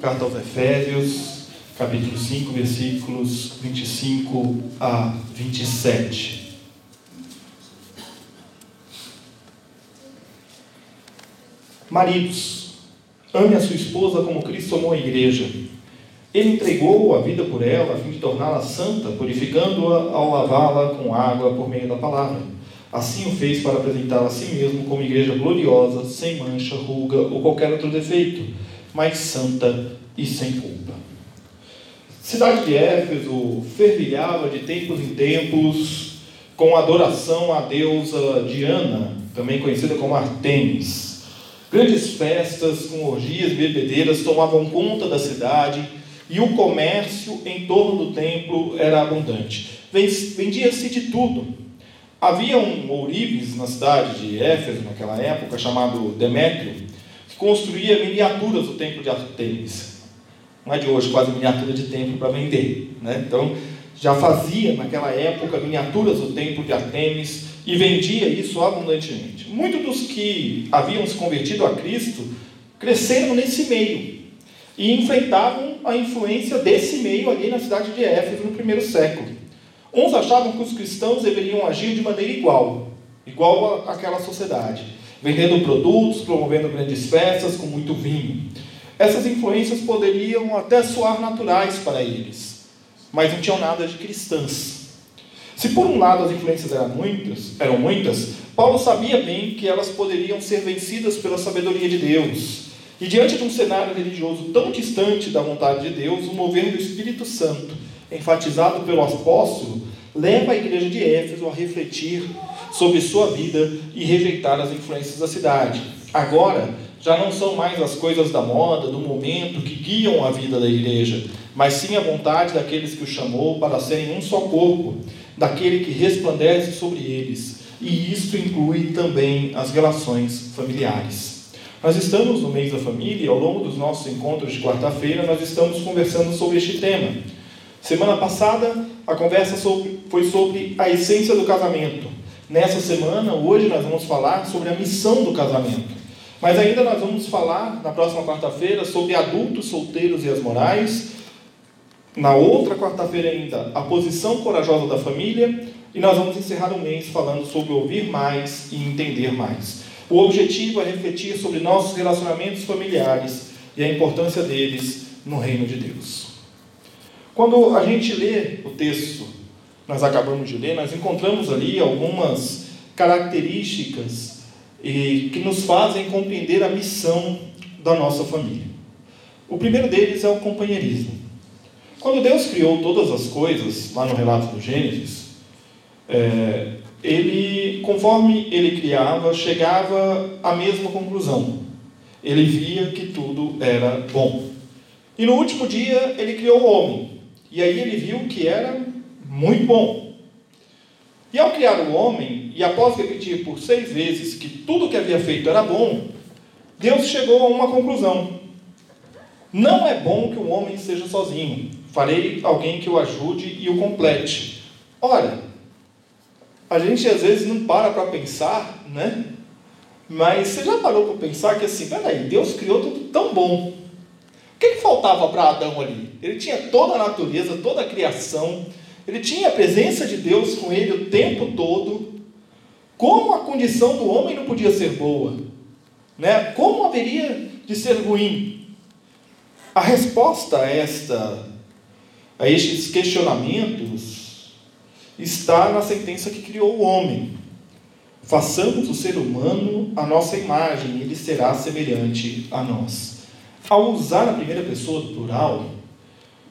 Carta aos Efésios, capítulo 5, versículos 25 a 27. Maridos, ame a sua esposa como Cristo amou a igreja. Ele entregou a vida por ela a fim de torná-la santa, purificando-a ao lavá-la com água por meio da palavra. Assim o fez para apresentá-la a si mesmo como igreja gloriosa, sem mancha, ruga ou qualquer outro defeito mas santa e sem culpa. Cidade de Éfeso fervilhava de tempos em tempos com adoração à deusa Diana, também conhecida como Artemis. Grandes festas com orgias e bebedeiras tomavam conta da cidade e o comércio em torno do templo era abundante. Vendia-se de tudo. Havia um ourives na cidade de Éfeso, naquela época, chamado Demétrio, construía miniaturas do templo de Artemis. Não é de hoje, quase miniatura de templo para vender. Né? Então, já fazia naquela época miniaturas do templo de Artemis e vendia isso abundantemente. Muitos dos que haviam se convertido a Cristo cresceram nesse meio e enfrentavam a influência desse meio ali na cidade de Éfeso no primeiro século. Uns achavam que os cristãos deveriam agir de maneira igual, igual àquela sociedade vendendo produtos, promovendo grandes festas com muito vinho. Essas influências poderiam até soar naturais para eles, mas não tinham nada de cristãs. Se por um lado as influências eram muitas, eram muitas, Paulo sabia bem que elas poderiam ser vencidas pela sabedoria de Deus. E diante de um cenário religioso tão distante da vontade de Deus, o mover do Espírito Santo, enfatizado pelo apóstolo, leva a igreja de Éfeso a refletir sobre sua vida e rejeitar as influências da cidade. Agora, já não são mais as coisas da moda, do momento que guiam a vida da igreja, mas sim a vontade daqueles que o chamou para serem um só corpo, daquele que resplandece sobre eles. E isto inclui também as relações familiares. Nós estamos no mês da família e ao longo dos nossos encontros de quarta-feira nós estamos conversando sobre este tema. Semana passada a conversa sobre, foi sobre a essência do casamento. Nessa semana, hoje, nós vamos falar sobre a missão do casamento. Mas ainda nós vamos falar, na próxima quarta-feira, sobre adultos solteiros e as morais. Na outra quarta-feira ainda, a posição corajosa da família. E nós vamos encerrar o mês falando sobre ouvir mais e entender mais. O objetivo é refletir sobre nossos relacionamentos familiares e a importância deles no reino de Deus. Quando a gente lê o texto nós acabamos de ler, nós encontramos ali algumas características que nos fazem compreender a missão da nossa família. O primeiro deles é o companheirismo. Quando Deus criou todas as coisas, lá no relato do Gênesis, é, ele, conforme ele criava, chegava à mesma conclusão. Ele via que tudo era bom. E no último dia ele criou o homem. E aí ele viu que era muito bom. E ao criar o homem, e após repetir por seis vezes que tudo que havia feito era bom, Deus chegou a uma conclusão. Não é bom que o homem seja sozinho. Farei alguém que o ajude e o complete. Ora, a gente às vezes não para para pensar, né? Mas você já parou para pensar que assim, peraí, Deus criou tudo tão bom. Que, que faltava para Adão ali? Ele tinha toda a natureza, toda a criação, ele tinha a presença de Deus com ele o tempo todo. Como a condição do homem não podia ser boa? Né? Como haveria de ser ruim? A resposta a, esta, a estes questionamentos está na sentença que criou o homem. Façamos o ser humano a nossa imagem, ele será semelhante a nós. Ao usar a primeira pessoa do plural,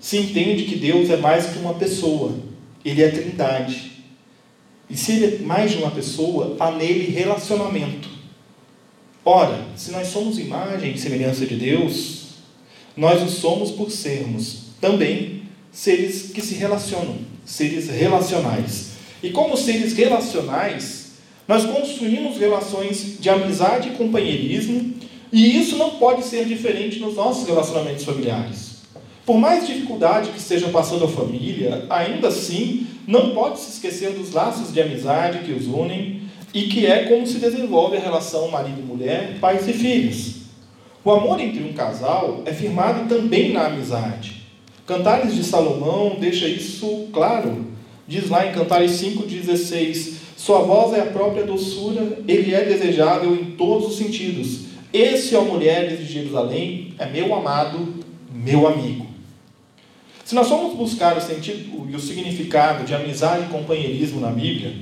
se entende que Deus é mais que uma pessoa, ele é trindade. E se ele é mais de uma pessoa, há nele relacionamento. Ora, se nós somos imagem e semelhança de Deus, nós o somos por sermos também seres que se relacionam, seres relacionais. E como seres relacionais, nós construímos relações de amizade e companheirismo, e isso não pode ser diferente nos nossos relacionamentos familiares. Por mais dificuldade que esteja passando a família, ainda assim, não pode se esquecer dos laços de amizade que os unem e que é como se desenvolve a relação marido-mulher, pais e filhos. O amor entre um casal é firmado também na amizade. Cantares de Salomão deixa isso claro. Diz lá em Cantares 5,16: Sua voz é a própria doçura, ele é desejável em todos os sentidos. Esse, ó mulheres de Jerusalém, é meu amado, meu amigo. Se nós formos buscar o sentido e o significado de amizade e companheirismo na Bíblia,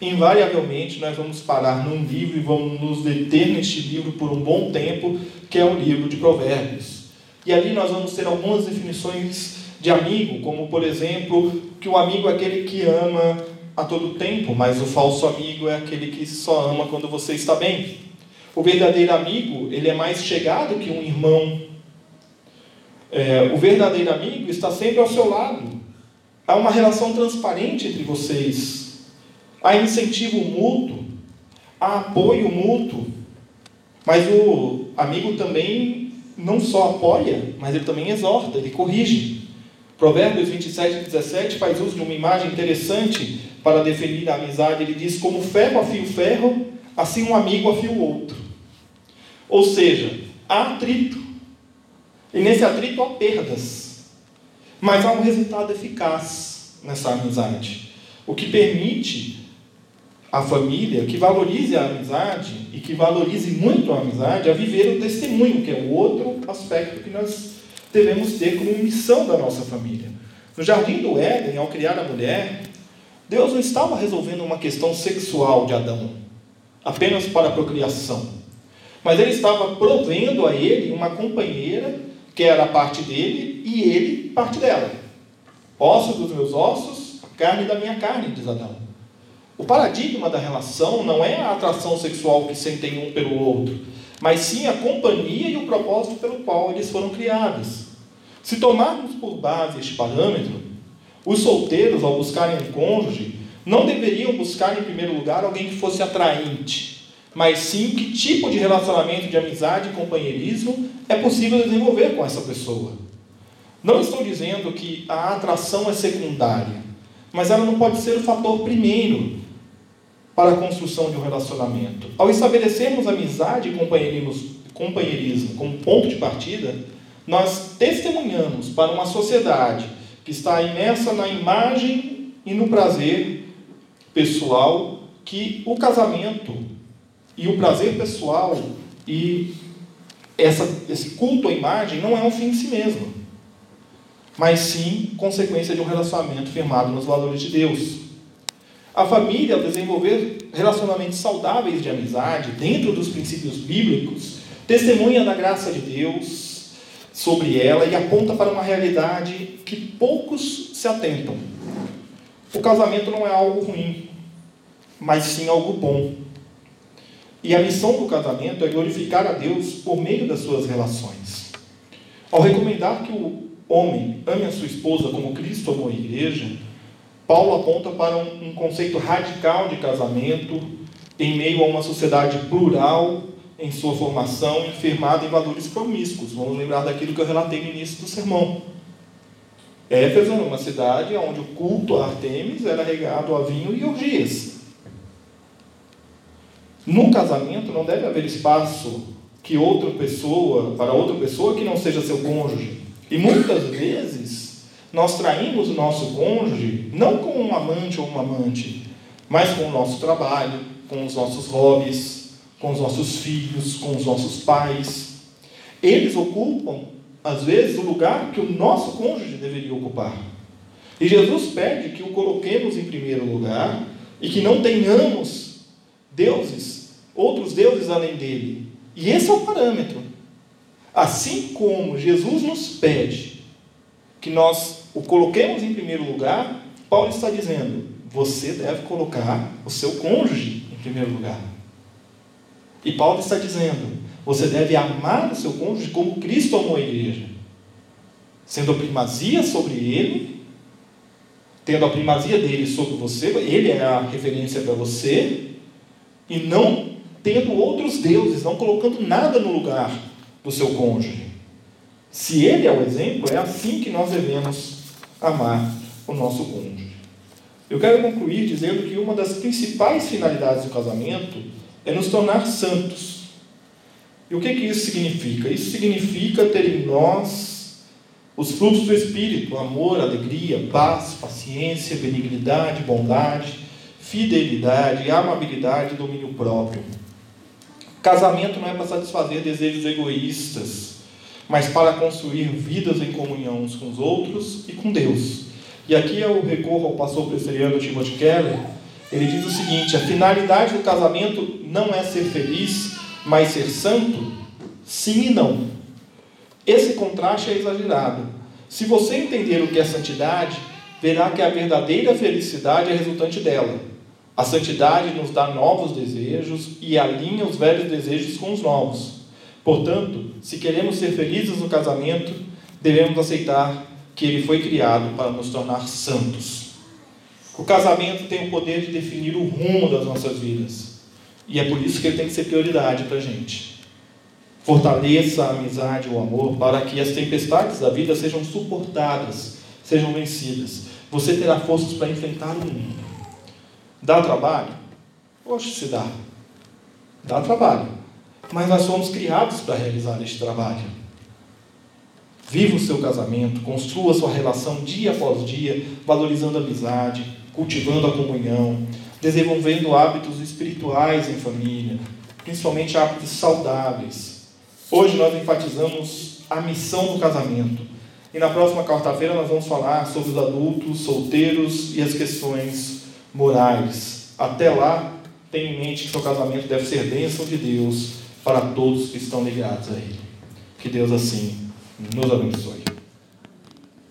invariavelmente nós vamos parar num livro e vamos nos deter neste livro por um bom tempo, que é o livro de Provérbios. E ali nós vamos ter algumas definições de amigo, como por exemplo, que o amigo é aquele que ama a todo tempo, mas o falso amigo é aquele que só ama quando você está bem. O verdadeiro amigo, ele é mais chegado que um irmão. É, o verdadeiro amigo está sempre ao seu lado. Há uma relação transparente entre vocês há incentivo mútuo, há apoio mútuo, mas o amigo também não só apoia, mas ele também exorta, ele corrige. Provérbios 27, 17 faz uso de uma imagem interessante para definir a amizade. Ele diz: Como ferro afia o ferro, assim um amigo afia o outro. Ou seja, há atrito. E nesse atrito há perdas. Mas há um resultado eficaz nessa amizade. O que permite a família, que valorize a amizade e que valorize muito a amizade, a viver o testemunho, que é o outro aspecto que nós devemos ter como missão da nossa família. No jardim do Éden, ao criar a mulher, Deus não estava resolvendo uma questão sexual de Adão, apenas para a procriação, mas ele estava provendo a ele uma companheira que era parte dele e ele parte dela. Ossos dos meus ossos, carne da minha carne, diz Adão. O paradigma da relação não é a atração sexual que sentem um pelo outro, mas sim a companhia e o propósito pelo qual eles foram criados. Se tomarmos por base este parâmetro, os solteiros, ao buscarem um cônjuge, não deveriam buscar em primeiro lugar alguém que fosse atraente, mas sim que tipo de relacionamento de amizade e companheirismo é possível desenvolver com essa pessoa. Não estou dizendo que a atração é secundária, mas ela não pode ser o fator primeiro para a construção de um relacionamento. Ao estabelecermos amizade e companheirismo, como ponto de partida, nós testemunhamos para uma sociedade que está imersa na imagem e no prazer pessoal que o casamento e o prazer pessoal e essa, esse culto à imagem não é um fim em si mesmo, mas sim consequência de um relacionamento firmado nos valores de Deus. A família, ao desenvolver relacionamentos saudáveis de amizade, dentro dos princípios bíblicos, testemunha da graça de Deus sobre ela e aponta para uma realidade que poucos se atentam. O casamento não é algo ruim, mas sim algo bom. E a missão do casamento é glorificar a Deus por meio das suas relações. Ao recomendar que o homem ame a sua esposa como Cristo amou a igreja, Paulo aponta para um, conceito radical de casamento em meio a uma sociedade plural em sua formação, firmada em valores promíscuos. Vamos lembrar daquilo que eu relatei no início do sermão. Éfeso era uma cidade onde o culto a Artemis era regado a vinho e orgias. No casamento não deve haver espaço que outra pessoa, para outra pessoa que não seja seu cônjuge. E muitas vezes nós traímos o nosso cônjuge não com um amante ou uma amante, mas com o nosso trabalho, com os nossos hobbies, com os nossos filhos, com os nossos pais. Eles ocupam, às vezes, o lugar que o nosso cônjuge deveria ocupar. E Jesus pede que o coloquemos em primeiro lugar e que não tenhamos deuses, outros deuses além dele. E esse é o parâmetro. Assim como Jesus nos pede que nós o coloquemos em primeiro lugar, Paulo está dizendo: você deve colocar o seu cônjuge em primeiro lugar. E Paulo está dizendo: você deve amar o seu cônjuge como Cristo amou a igreja. sendo a primazia sobre ele, tendo a primazia dele sobre você, ele é a referência para você, e não tendo outros deuses, não colocando nada no lugar do seu cônjuge. Se ele é o exemplo, é assim que nós devemos amar o nosso cônjuge. Eu quero concluir dizendo que uma das principais finalidades do casamento é nos tornar santos. E o que, que isso significa? Isso significa ter em nós os frutos do Espírito: amor, alegria, paz, paciência, benignidade, bondade, fidelidade, amabilidade e domínio próprio. Casamento não é para satisfazer desejos egoístas, mas para construir vidas em comunhão uns com os outros e com Deus. E aqui eu recorro ao pastor presbiteriano Timothy Keller. Ele diz o seguinte: a finalidade do casamento não é ser feliz, mas ser santo? Sim e não. Esse contraste é exagerado. Se você entender o que é santidade, verá que a verdadeira felicidade é resultante dela. A santidade nos dá novos desejos e alinha os velhos desejos com os novos. Portanto, se queremos ser felizes no casamento, devemos aceitar que ele foi criado para nos tornar santos. O casamento tem o poder de definir o rumo das nossas vidas. E é por isso que ele tem que ser prioridade para a gente. Fortaleça a amizade e o amor para que as tempestades da vida sejam suportadas, sejam vencidas. Você terá forças para enfrentar o mundo. Dá trabalho? Oxe, se dá. Dá trabalho. Mas nós somos criados para realizar este trabalho. Viva o seu casamento, construa a sua relação dia após dia, valorizando a amizade, cultivando a comunhão, desenvolvendo hábitos espirituais em família, principalmente hábitos saudáveis. Hoje nós enfatizamos a missão do casamento. E na próxima quarta-feira nós vamos falar sobre os adultos, solteiros e as questões morais. Até lá, tenha em mente que seu casamento deve ser bênção de Deus para todos que estão ligados a Ele. Que Deus assim nos abençoe.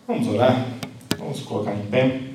Vamos orar? Vamos colocar em pé.